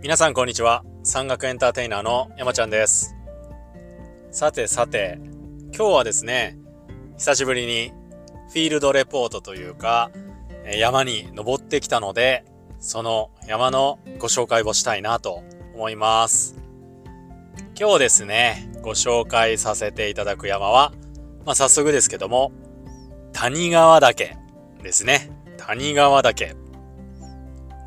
皆さんこんにちは。山岳エンターテイナーの山ちゃんです。さてさて今日はですね久しぶりにフィールドレポートというか山に登ってきたのでその山のご紹介をしたいなと思います。今日ですねご紹介させていただく山は、まあ、早速ですけども谷川岳ですね。谷川岳。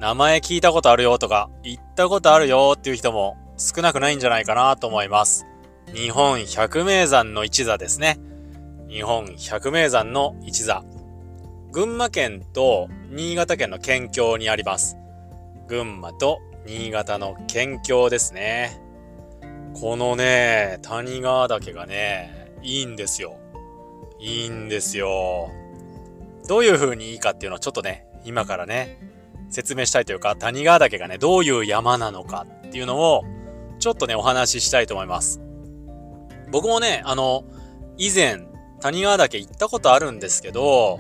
名前聞いたことあるよとか、行ったことあるよっていう人も少なくないんじゃないかなと思います。日本百名山の一座ですね。日本百名山の一座。群馬県と新潟県の県境にあります。群馬と新潟の県境ですね。このね、谷川岳がね、いいんですよ。いいんですよ。どういう風にいいかっていうのをちょっとね、今からね、説明したいというか、谷川岳がね、どういう山なのかっていうのを、ちょっとね、お話ししたいと思います。僕もね、あの、以前、谷川岳行ったことあるんですけど、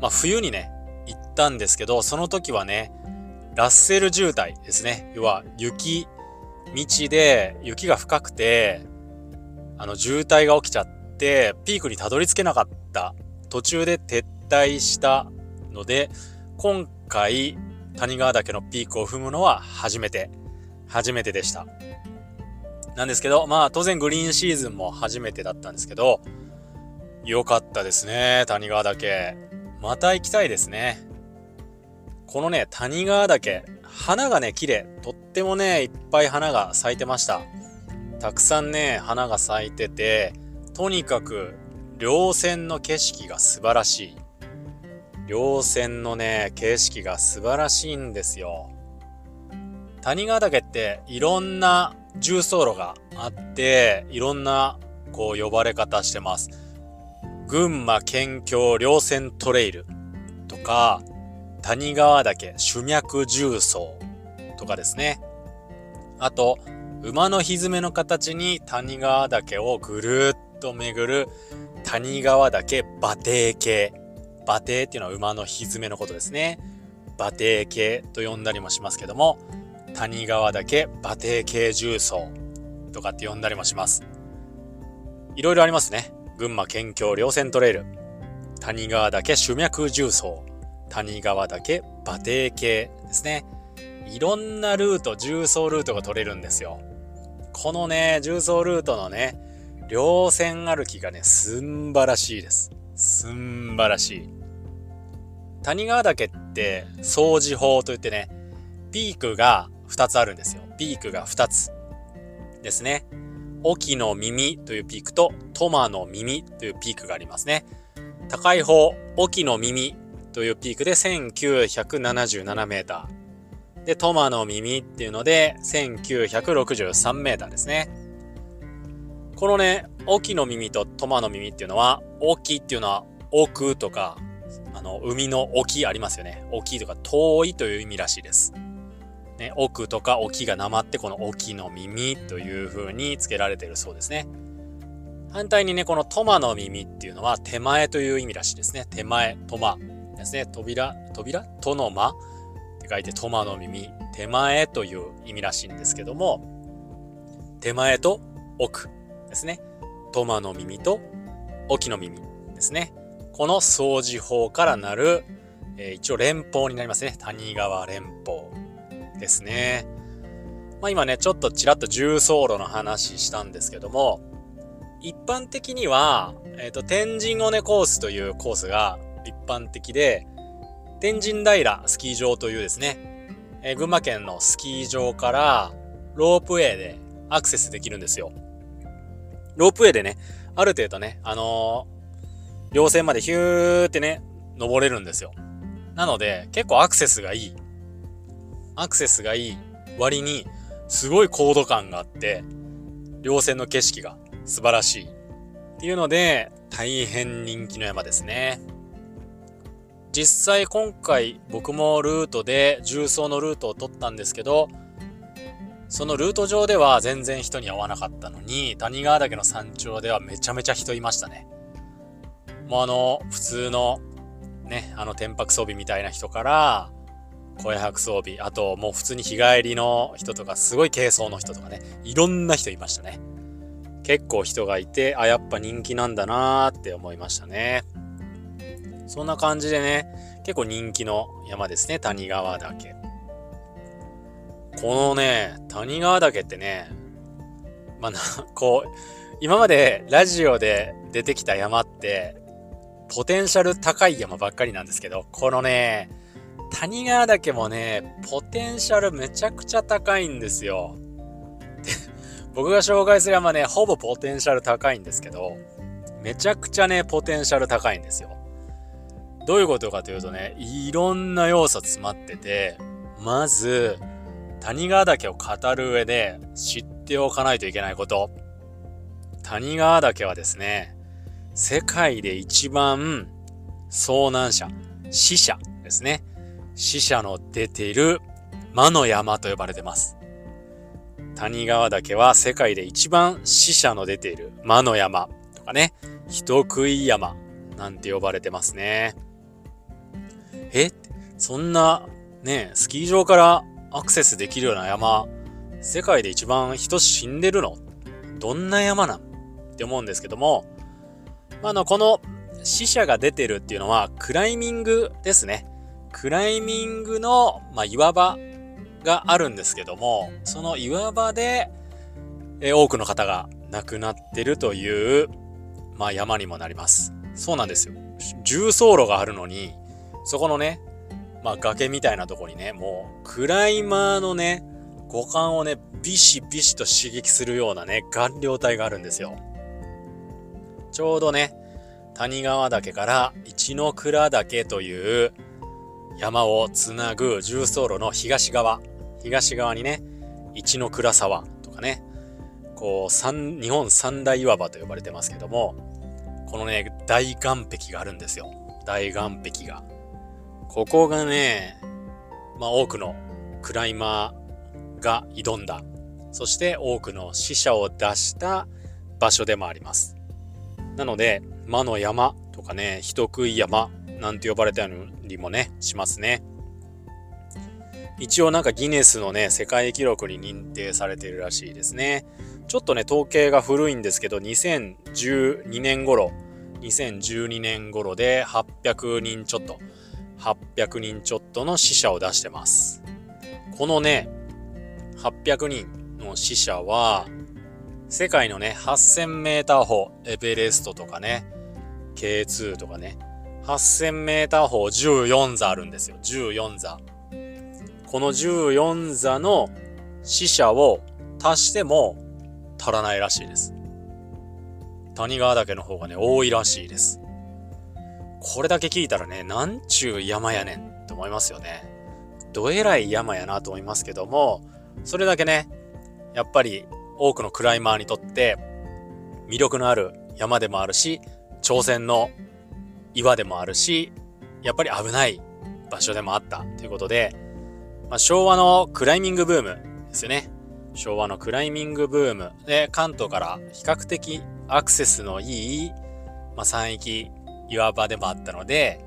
まあ、冬にね、行ったんですけど、その時はね、ラッセル渋滞ですね。要は、雪、道で雪が深くて、あの、渋滞が起きちゃって、ピークにたどり着けなかった。途中で撤退したので、今回、谷川岳のピークを踏むのは初めて、初めてでした。なんですけど、まあ当然グリーンシーズンも初めてだったんですけど、良かったですね、谷川岳。また行きたいですね。このね、谷川岳、花がね、綺麗。とってもね、いっぱい花が咲いてました。たくさんね、花が咲いてて、とにかく、稜線の景色が素晴らしい。稜線のね、景色が素晴らしいんですよ。谷川岳っていろんな重走路があって、いろんなこう呼ばれ方してます。群馬県境稜線トレイルとか、谷川岳主脈重走とかですね。あと、馬の蹄の形に谷川岳をぐるっと巡る谷川岳馬蹄系馬蹄っていうのは馬の蹄のことですね。馬蹄系と呼んだりもしますけども、谷川岳馬蹄系重曹とかって呼んだりもします。いろいろありますね。群馬県境稜線トレイル、谷川岳主脈重曹、谷川岳馬蹄系ですね。いろんなルート、重曹ルートが取れるんですよ。このね、重曹ルートのね、稜線歩きがね、すんばらしいです。すんばらしい。谷川岳って掃除法といってね、ピークが2つあるんですよ。ピークが2つですね。沖の耳というピークとトマの耳というピークがありますね。高い方、沖の耳というピークで1977メーター。で、トマの耳っていうので1963メーターですね。このね、沖の耳とトマの耳っていうのは、沖っていうのは奥とか、あの、海の沖ありますよね。沖とか遠いという意味らしいです。ね、奥とか沖がなまってこの沖の耳という風に付けられているそうですね。反対にね、このトマの耳っていうのは手前という意味らしいですね。手前、トマですね。扉、扉？との間？って書いてトマの耳、手前という意味らしいんですけども、手前と奥ですね。トマの耳と沖の耳ですね。この掃除法からなる、えー、一応連邦になりますね。谷川連邦ですね。まあ今ね、ちょっとちらっと重走路の話したんですけども、一般的には、えっ、ー、と、天神尾根コースというコースが一般的で、天神平スキー場というですね、えー、群馬県のスキー場からロープウェイでアクセスできるんですよ。ロープウェイでね、ある程度ね、あのー、稜線までヒューってね、登れるんですよ。なので、結構アクセスがいい。アクセスがいい割に、すごい高度感があって、稜線の景色が素晴らしい。っていうので、大変人気の山ですね。実際今回僕もルートで重曹のルートを取ったんですけど、そのルート上では全然人に会わなかったのに、谷川岳の山頂ではめちゃめちゃ人いましたね。もうあの、普通の、ね、あの、天白装備みたいな人から、小屋装備、あともう普通に日帰りの人とか、すごい軽装の人とかね、いろんな人いましたね。結構人がいて、あ、やっぱ人気なんだなーって思いましたね。そんな感じでね、結構人気の山ですね、谷川岳。このね、谷川岳ってね、まあな、こう、今までラジオで出てきた山って、ポテンシャル高い山ばっかりなんですけど、このね、谷川岳もね、ポテンシャルめちゃくちゃ高いんですよ。僕が紹介する山ね、ほぼポテンシャル高いんですけど、めちゃくちゃね、ポテンシャル高いんですよ。どういうことかというとね、いろんな要素詰まってて、まず、谷川岳を語る上で知っておかないといけないこと。谷川岳はですね、世界で一番遭難者、死者ですね。死者の出ている魔の山と呼ばれてます。谷川岳は世界で一番死者の出ている魔の山とかね、人食い山なんて呼ばれてますね。え？そんなね、スキー場からアクセスできるような山、世界で一番人死んでるの？どんな山なん？って思うんですけども、あの、この死者が出てるっていうのは、クライミングですね。クライミングの、まあ、岩場があるんですけども、その岩場で、え多くの方が亡くなってるという、まあ、山にもなります。そうなんですよ。重走路があるのに、そこのね、まあ、崖みたいなとこにね、もう、クライマーのね、五感をね、ビシビシと刺激するようなね、顔料体があるんですよ。ちょうどね、谷川岳から一ノ倉岳という山をつなぐ重走路の東側、東側にね、一ノ倉沢とかね、こう、三、日本三大岩場と呼ばれてますけども、このね、大岩壁があるんですよ。大岩壁が。ここがね、まあ多くのクライマーが挑んだ、そして多くの死者を出した場所でもあります。なので、魔の山とかね、人食い山なんて呼ばれたりもね、しますね。一応なんかギネスのね、世界記録に認定されているらしいですね。ちょっとね、統計が古いんですけど、2012年頃、2012年頃で800人ちょっと、800人ちょっとの死者を出してます。このね、800人の死者は、世界のね、8000メーター歩、エベレストとかね、K2 とかね、8000メーター歩14座あるんですよ。14座。この14座の死者を足しても足らないらしいです。谷川岳の方がね、多いらしいです。これだけ聞いたらね、なんちゅう山やねんって思いますよね。どえらい山やなと思いますけども、それだけね、やっぱり多くのクライマーにとって魅力のある山でもあるし、挑戦の岩でもあるし、やっぱり危ない場所でもあったということで、まあ、昭和のクライミングブームですよね。昭和のクライミングブームで関東から比較的アクセスのいい、まあ、山域岩場でもあったので、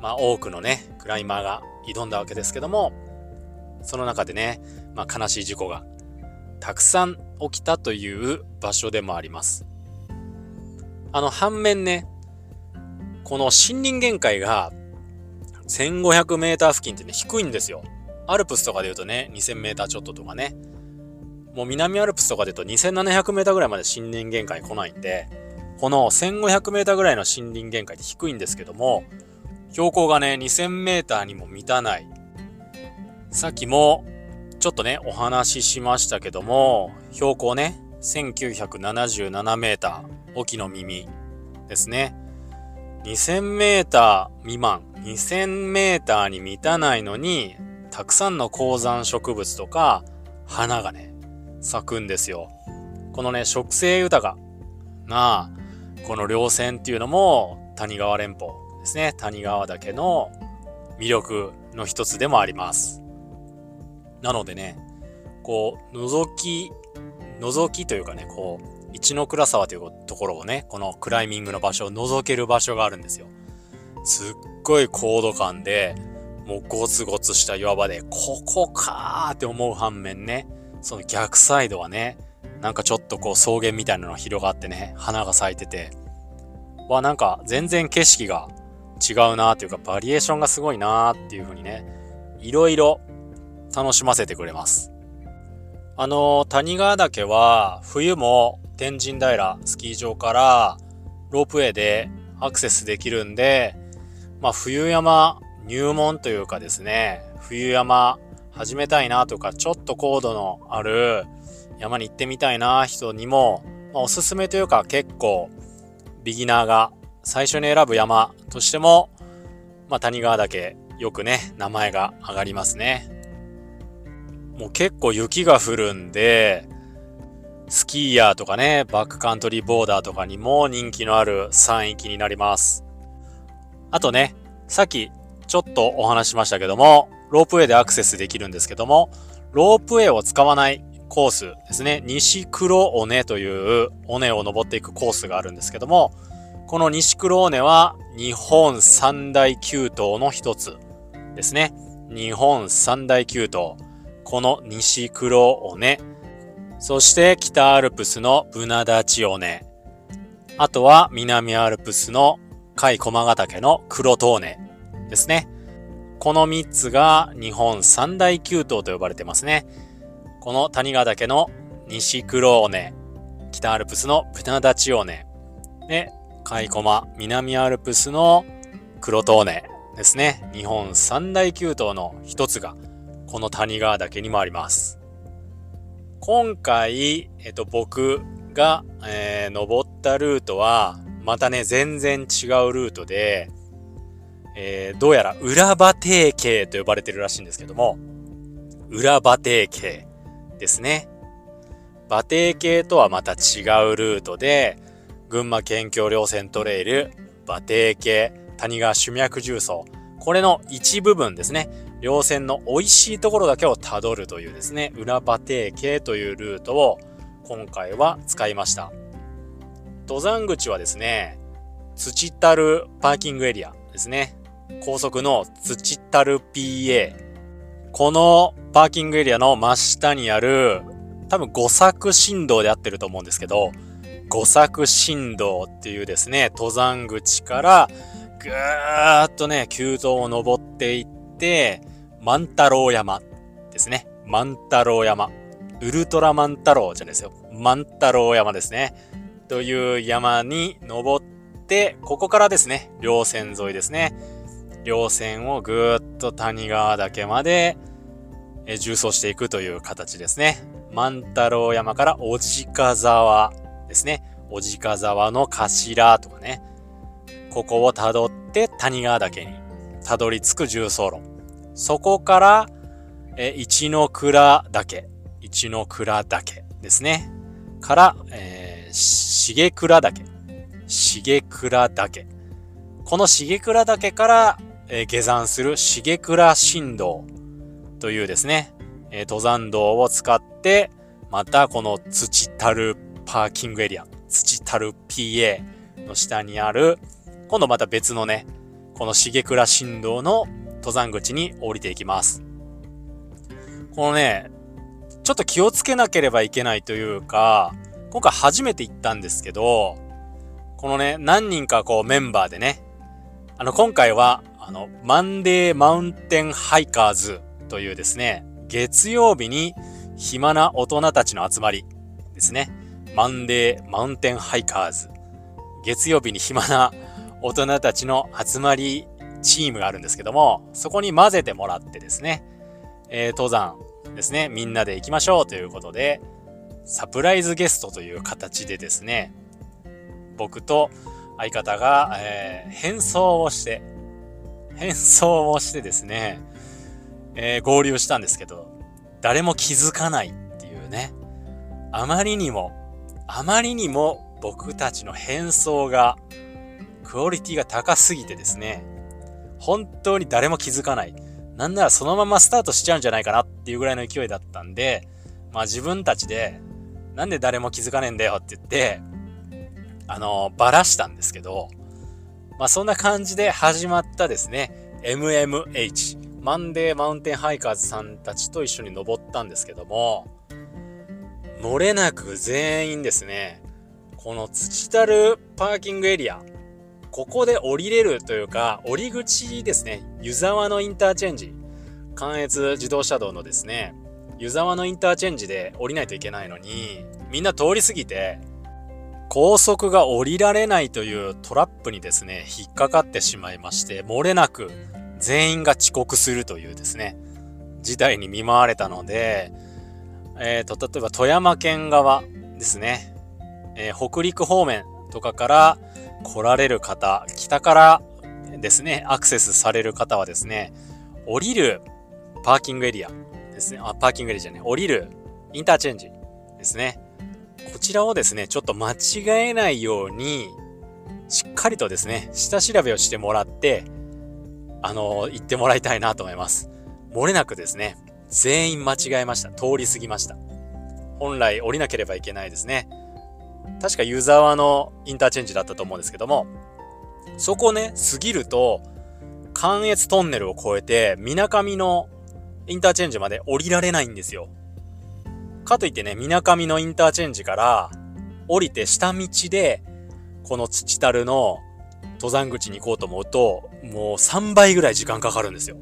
まあ、多くのね、クライマーが挑んだわけですけども、その中でね、まあ、悲しい事故がたくさん起きたという場所でもあります。あの反面ね、この森林限界が1500メーター付近ってね、低いんですよ。アルプスとかで言うとね、2000メーターちょっととかね。もう南アルプスとかで言うと2700メーターぐらいまで森林限界来ないんで、この1500メーターぐらいの森林限界って低いんですけども、標高がね、2000メーターにも満たない。さっきもちょっとね、お話ししましたけども、標高ね、1977メーター、沖の耳ですね。2000メーター未満、2000メーターに満たないのに、たくさんの高山植物とか、花がね、咲くんですよ。このね、植生豊かな、この稜線っていうのも、谷川連峰ですね。谷川岳の魅力の一つでもあります。なのでね、こう、覗き、覗きというかね、こう、一ノ倉沢というところをね、このクライミングの場所を覗ける場所があるんですよ。すっごい高度感で、もうゴツゴツした岩場で、ここかーって思う反面ね、その逆サイドはね、なんかちょっとこう草原みたいなのが広がってね、花が咲いてて、わ、なんか全然景色が違うなーっていうか、バリエーションがすごいなっていう風にね、いろいろ楽しませてくれます。あの、谷川岳は冬も天神平スキー場からロープウェイでアクセスできるんで、まあ冬山入門というかですね、冬山始めたいなとか、ちょっと高度のある山に行ってみたいな人にも、まあ、おすすめというか結構ビギナーが最初に選ぶ山としても、まあ、谷川岳よくね、名前が上がりますね。もう結構雪が降るんで、スキーヤーとかね、バックカントリーボーダーとかにも人気のある山域になります。あとね、さっきちょっとお話しましたけども、ロープウェイでアクセスできるんですけども、ロープウェイを使わないコースですね、西黒尾根という尾根を登っていくコースがあるんですけども、この西黒尾根は日本三大急登の一つですね。日本三大急登。この西黒尾根、そして北アルプスのブナダチ尾根、あとは南アルプスの甲斐駒ヶ岳の黒塔根ですね。この3つが日本三大急登と呼ばれてますね。この谷川岳の西黒尾根、北アルプスのブナダチ尾根、で、甲斐駒、南アルプスの黒塔根ですね。日本三大急登の一つがこの谷川岳にもあります。今回、えっと、僕が、えー、登ったルートは、またね、全然違うルートで、えー、どうやら裏馬蹄形と呼ばれてるらしいんですけども、裏馬蹄形ですね。馬蹄形とはまた違うルートで、群馬県境稜線トレイル、馬蹄形、谷川主脈重曹、これの一部分ですね。稜線の美味しいところだけをたどるというですね、裏馬蹄形というルートを今回は使いました。登山口はですね、土たるパーキングエリアですね。高速の土たる PA。このパーキングエリアの真下にある、多分五作振動で合ってると思うんですけど、五作振動っていうですね、登山口からぐーっとね、急登を登っていって、万太郎山ですね。万太郎山。ウルトラ万太郎じゃないですよ。万太郎山ですね。という山に登って、ここからですね、稜線沿いですね。稜線をぐーっと谷川岳まで、え重走していくという形ですね。万太郎山から小鹿沢ですね。小鹿沢の頭とかね。ここを辿って谷川岳にたどり着く重走路。そこから、え一の倉岳、一の倉岳ですね。から、えー、重倉岳、重倉岳。この重倉岳から、え、下山する重倉振動というですね、えー、登山道を使って、またこの土たるパーキングエリア、土たる PA の下にある、今度また別のね、この重倉振動の登山口に降りていきます。このね、ちょっと気をつけなければいけないというか、今回初めて行ったんですけど、このね、何人かこうメンバーでね、あの、今回は、あの、マンデーマウンテンハイカーズというですね、月曜日に暇な大人たちの集まりですね。マンデーマウンテンハイカーズ。月曜日に暇な大人たちの集まりチームがあるんですけども、そこに混ぜてもらってですね、えー、登山ですね、みんなで行きましょうということで、サプライズゲストという形でですね、僕と相方が、えー、変装をして、変装をしてですね、えー、合流したんですけど、誰も気づかないっていうね、あまりにも、あまりにも僕たちの変装が、クオリティが高すぎてですね、本当に誰も気づかない。なんならそのままスタートしちゃうんじゃないかなっていうぐらいの勢いだったんで、まあ自分たちで、なんで誰も気づかねえんだよって言って、あの、ばらしたんですけど、まあそんな感じで始まったですね、MMH、マンデーマウンテンハイカーズさんたちと一緒に登ったんですけども、漏れなく全員ですね、この土たるパーキングエリア、ここで降りれるというか、降り口ですね、湯沢のインターチェンジ、関越自動車道のですね、湯沢のインターチェンジで降りないといけないのに、みんな通り過ぎて、高速が降りられないというトラップにですね、引っかかってしまいまして、漏れなく全員が遅刻するというですね、事態に見舞われたので、えー、と、例えば富山県側ですね、えー、北陸方面とかから来られる方、北からですね、アクセスされる方はですね、降りるパーキングエリアですね、あ、パーキングエリアじゃね、降りるインターチェンジですね。こちらをですね、ちょっと間違えないように、しっかりとですね、下調べをしてもらって、あの、行ってもらいたいなと思います。漏れなくですね、全員間違えました。通り過ぎました。本来降りなければいけないですね。確か湯沢のインターチェンジだったと思うんですけども、そこね、過ぎると、関越トンネルを越えて、水上のインターチェンジまで降りられないんですよ。かといってね、水上のインターチェンジから降りて下道で、この土たるの登山口に行こうと思うと、もう3倍ぐらい時間かかるんですよ。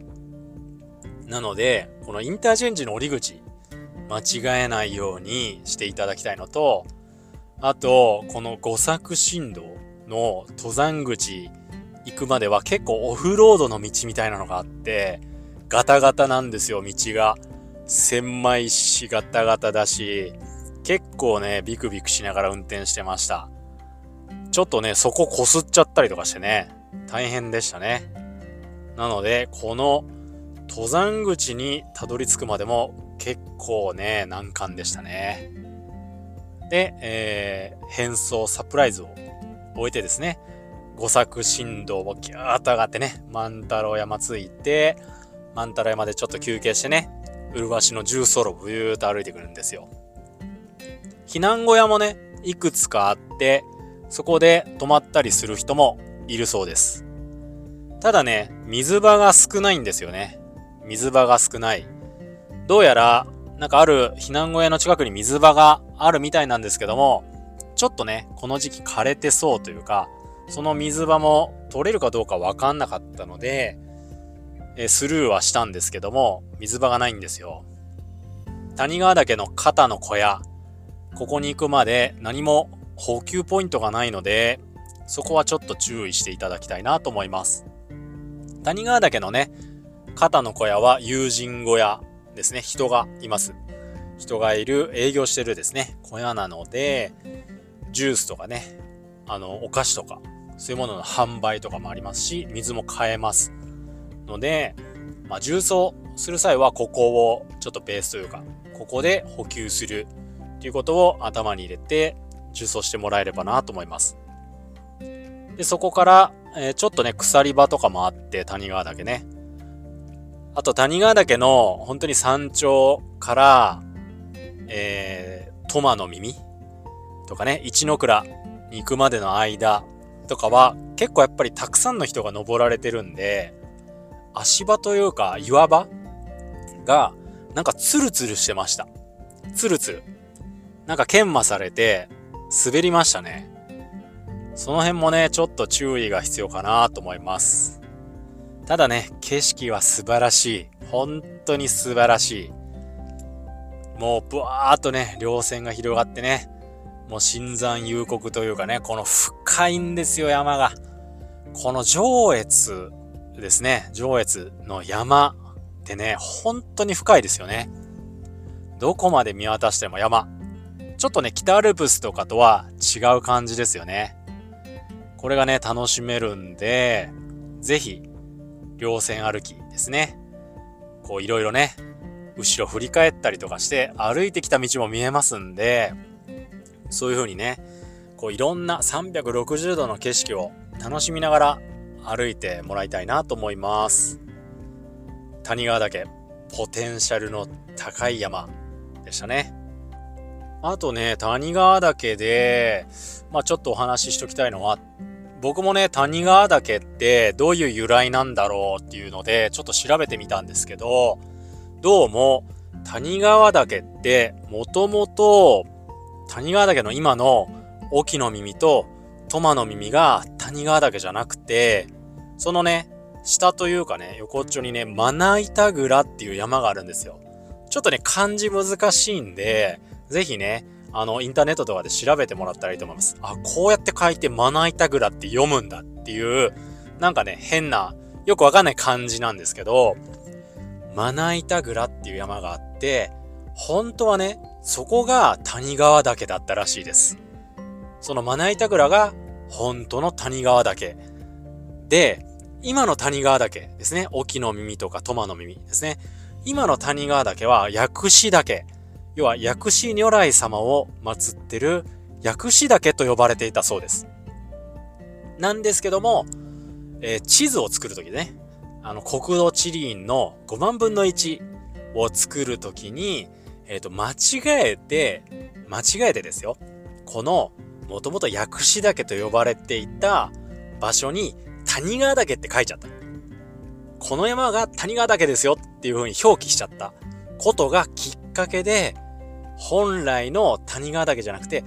なので、このインターチェンジの降り口、間違えないようにしていただきたいのと、あと、この五作振動の登山口行くまでは結構オフロードの道みたいなのがあって、ガタガタなんですよ、道が。狭いし、ガタガタだし、結構ね、ビクビクしながら運転してました。ちょっとね、そここすっちゃったりとかしてね、大変でしたね。なので、この登山口にたどり着くまでも結構ね、難関でしたね。で、えー、変装サプライズを終えてですね、五作振動をギューッと上がってね、万太郎山着いて、万太郎山でちょっと休憩してね、麗しの重走路をブーっと歩いてくるんですよ。避難小屋もね、いくつかあって、そこで泊まったりする人もいるそうです。ただね、水場が少ないんですよね。水場が少ない。どうやら、なんかある避難小屋の近くに水場があるみたいなんですけども、ちょっとね、この時期枯れてそうというか、その水場も取れるかどうかわかんなかったので、えスルーはしたんですけども、水場がないんですよ。谷川岳の肩の小屋、ここに行くまで何も補給ポイントがないので、そこはちょっと注意していただきたいなと思います。谷川岳のね、肩の小屋は友人小屋ですね。人がいます。人がいる、営業してるですね、小屋なので、ジュースとかね、あの、お菓子とか、そういうものの販売とかもありますし、水も買えます。ので、まあ、重曹する際は、ここをちょっとベースというか、ここで補給するっていうことを頭に入れて、重曹してもらえればなと思います。で、そこから、えー、ちょっとね、鎖場とかもあって、谷川岳ね。あと谷川岳の本当に山頂から、えー、トマの耳とかね、一ノ倉に行くまでの間とかは結構やっぱりたくさんの人が登られてるんで、足場というか岩場がなんかツルツルしてました。ツルツル。なんか研磨されて滑りましたね。その辺もね、ちょっと注意が必要かなと思います。ただね、景色は素晴らしい。本当に素晴らしい。もう、ブワーっとね、稜線が広がってね、もう新山幽谷というかね、この深いんですよ、山が。この上越ですね、上越の山ってね、本当に深いですよね。どこまで見渡しても山。ちょっとね、北アルプスとかとは違う感じですよね。これがね、楽しめるんで、ぜひ、稜線歩きですね。こういろいろね、後ろ振り返ったりとかして歩いてきた道も見えますんで、そういう風にね、こういろんな360度の景色を楽しみながら歩いてもらいたいなと思います。谷川岳、ポテンシャルの高い山でしたね。あとね、谷川岳で、まあちょっとお話ししときたいのは、僕もね、谷川岳ってどういう由来なんだろうっていうので、ちょっと調べてみたんですけど、どうも、谷川岳ってもともと谷川岳の今の沖の耳とトマの耳が谷川岳じゃなくて、そのね、下というかね、横っちょにね、まな板蔵っていう山があるんですよ。ちょっとね、漢字難しいんで、ぜひね、あの、インターネットとかで調べてもらったらいいと思います。あ、こうやって書いてまな板蔵って読むんだっていう、なんかね、変な、よくわかんない漢字なんですけど、まな板蔵っていう山があって、本当はね、そこが谷川岳だったらしいです。そのまな板蔵が本当の谷川岳。で、今の谷川岳ですね。沖の耳とかトマの耳ですね。今の谷川岳は薬師岳。要は薬師如来様を祀ってる薬師岳と呼ばれていたそうです。なんですけども、えー、地図を作るときね、あの国土地理院の5万分の1を作るときに、えっ、ー、と、間違えて、間違えてですよ。この、もともと薬師岳と呼ばれていた場所に谷川岳って書いちゃった。この山が谷川岳ですよっていう風に表記しちゃったことがきっかけで、本来の谷川岳じゃなくて、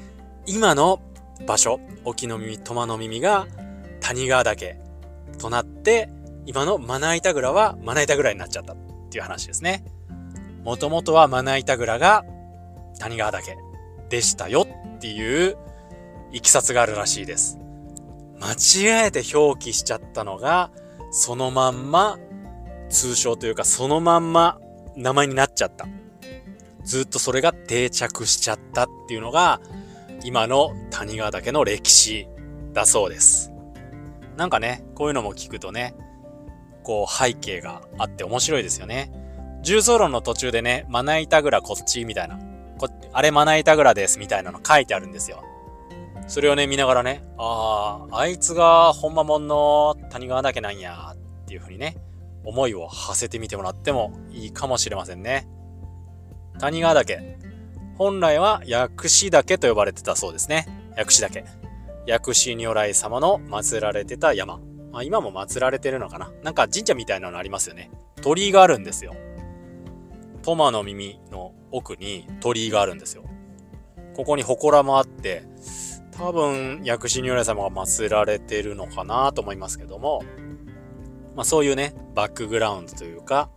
今の場所、沖の耳、トマの耳が谷川岳となって、今のまな板蔵はまな板蔵になっちゃったっていう話ですね。もともとはまな板蔵が谷川岳でしたよっていういきさつがあるらしいです。間違えて表記しちゃったのが、そのまんま通称というかそのまんま名前になっちゃった。ずっとそれが定着しちゃったっていうのが今の谷川岳の歴史だそうです。なんかね、こういうのも聞くとね、こう背景があって面白いですよね。重曹論の途中でね、まな板蔵こっちみたいな、こあれまな板蔵ですみたいなの書いてあるんですよ。それをね、見ながらね、ああ、あいつが本間もんの谷川岳なんやっていう風にね、思いを馳せてみてもらってもいいかもしれませんね。谷川岳。本来は薬師岳と呼ばれてたそうですね。薬師岳。薬師如来様の祀られてた山。まあ、今も祀られてるのかななんか神社みたいなのありますよね。鳥居があるんですよ。トマの耳の奥に鳥居があるんですよ。ここに祠もあって、多分薬師如来様が祀られてるのかなと思いますけども、まあそういうね、バックグラウンドというか、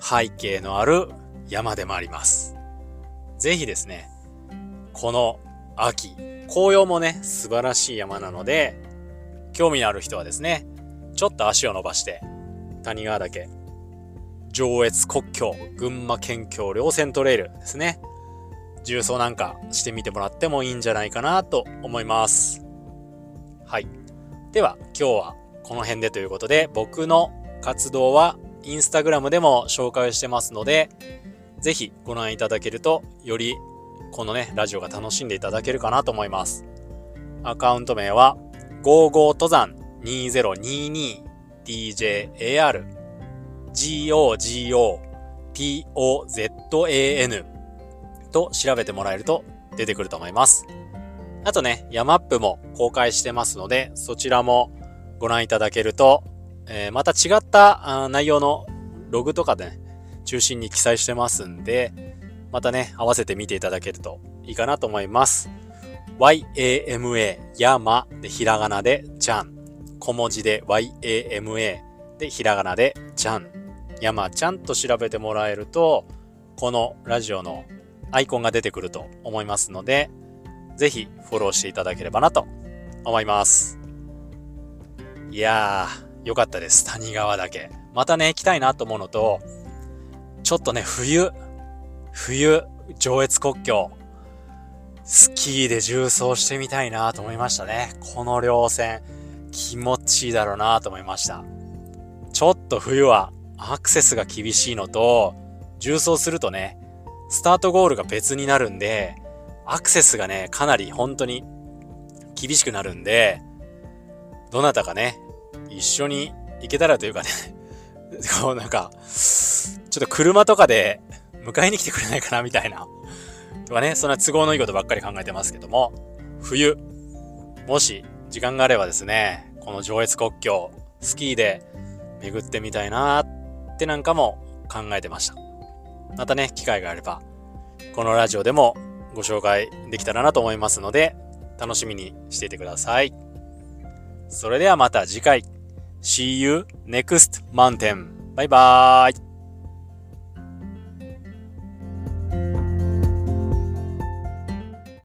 背景のある山でもあります。ぜひですね、この秋、紅葉もね、素晴らしい山なので、興味のある人はですね、ちょっと足を伸ばして、谷川岳、上越国境、群馬県境稜線トレイルですね。重走なんかしてみてもらってもいいんじゃないかなと思います。はい。では、今日はこの辺でということで、僕の活動はインスタグラムでも紹介してますので、ぜひご覧いただけると、よりこのね、ラジオが楽しんでいただけるかなと思います。アカウント名は、55登山 2022DJAR GOGOTOZAN と調べてもらえると出てくると思います。あとね、ヤマップも公開してますので、そちらもご覧いただけると、えー、また違った内容のログとかでね、中心に記載してますんで、またね、合わせて見ていただけるといいかなと思います。yama ヤマでひらがなでちゃん。小文字で yama でひらがなでちゃん。山ちゃんと調べてもらえると、このラジオのアイコンが出てくると思いますので、ぜひフォローしていただければなと思います。いやー、よかったです。谷川岳。またね、行きたいなと思うのと、ちょっとね、冬、冬、上越国境、スキーで重走してみたいなと思いましたね。この稜線、気持ちいいだろうなと思いました。ちょっと冬はアクセスが厳しいのと、重走するとね、スタートゴールが別になるんで、アクセスがね、かなり本当に厳しくなるんで、どなたかね、一緒に行けたらというかね こうなんか、ちょっと車とかで迎えに来てくれないかなみたいな。とかね、そんな都合のいいことばっかり考えてますけども、冬、もし時間があればですね、この上越国境、スキーで巡ってみたいなってなんかも考えてました。またね、機会があれば、このラジオでもご紹介できたらなと思いますので、楽しみにしていてください。それではまた次回。See you next mountain. バイバーイ。